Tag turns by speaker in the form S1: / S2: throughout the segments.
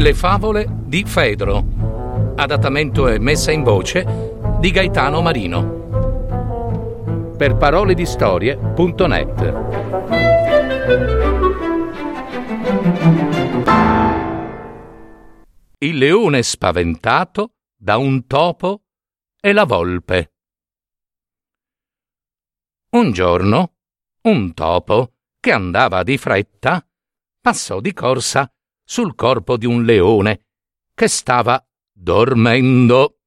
S1: Le favole di Fedro. Adattamento e messa in voce di Gaetano Marino. Per parole di storie.net. Il leone spaventato da un topo e la volpe. Un giorno, un topo che andava di fretta passò di corsa sul corpo di un leone che stava dormendo.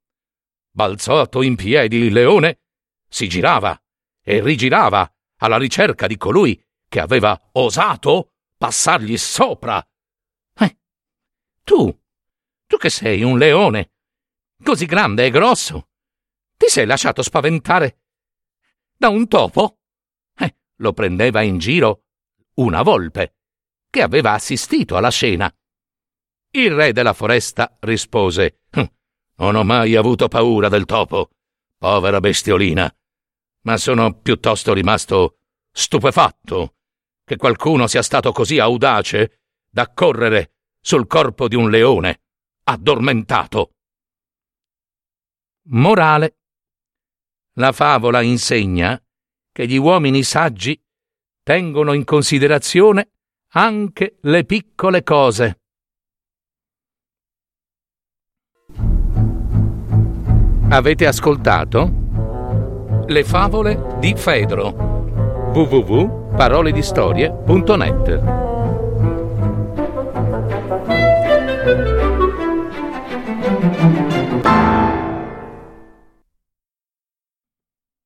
S1: Balzato in piedi il leone, si girava e rigirava alla ricerca di colui che aveva osato passargli sopra. Eh, tu, tu che sei un leone, così grande e grosso, ti sei lasciato spaventare da un topo? Eh, lo prendeva in giro una volpe che aveva assistito alla scena. Il re della foresta rispose hm, Non ho mai avuto paura del topo, povera bestiolina, ma sono piuttosto rimasto stupefatto che qualcuno sia stato così audace da correre sul corpo di un leone addormentato. Morale. La favola insegna che gli uomini saggi tengono in considerazione anche le piccole cose. Avete ascoltato? Le favole di Fedro www.paroledistorie.net